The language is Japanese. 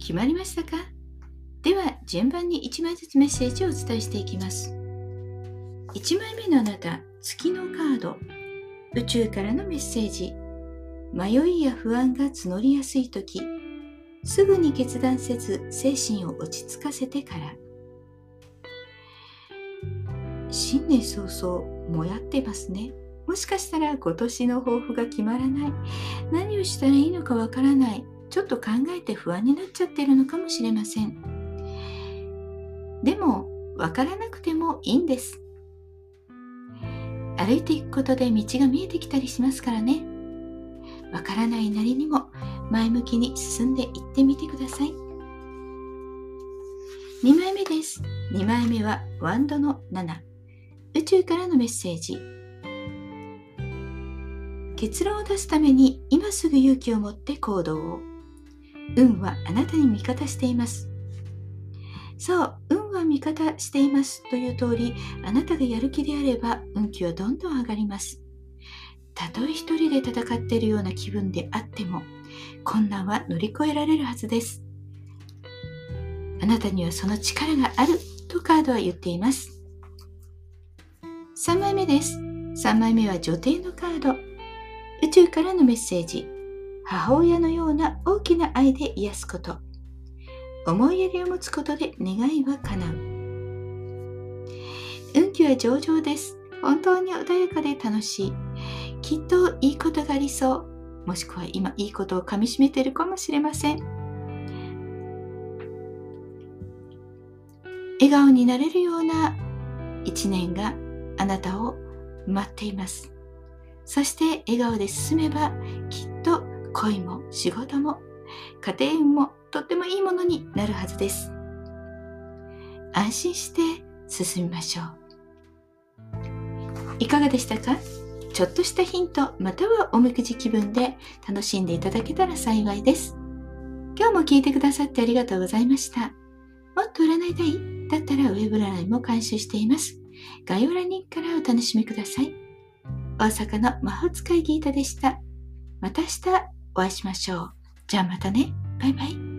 決まりましたか？では順番に1枚ずつメッセージをお伝えしていきます。1枚目のあなた月のカード。宇宙からのメッセージ。迷いや不安が募りやすい時。すぐに決断せず精神を落ち着かせてから。新年早々もやってますね。もしかしたら今年の抱負が決まらない。何をしたらいいのかわからない。ちょっと考えて不安になっちゃってるのかもしれません。でもわからなくてもいいんです。歩いていくことで道が見えてきたりしますからね。わからないなりにも前向きに進んでいってみてください。2枚目です。2枚目はワンドの7宇宙からのメッセージ。結論を出すために今すぐ勇気を持って行動を。運はあなたに味方しています。そう、運は味方していますという通り、あなたがやる気であれば運気はどんどん上がります。たとえ一人で戦っているような気分であっても、困難は乗り越えられるはずです。あなたにはその力があるとカードは言っています。3枚目です。3枚目は女帝のカード。宇宙からのメッセージ。母親のような大きな愛で癒すこと。思いやりを持つことで願いは叶う。運気は上々です。本当に穏やかで楽しい。きっといいことがありそう。もしくは今いいことをかみしめているかもしれません。笑顔になれるような一年があなたを待っています。そして笑顔で進めばきっと恋も仕事も家庭運もとってもいいものになるはずです。安心して進みましょう。いかがでしたか？ちょっとしたヒントまたはおみくじ気分で楽しんでいただけたら幸いです。今日も聞いてくださってありがとうございました。もっと占いたいだったらウェブ占いも監修しています。概要欄にからお楽しみください。大阪の魔法使いギータでした。また明日。お会いしましょう。じゃあまたね。バイバイ。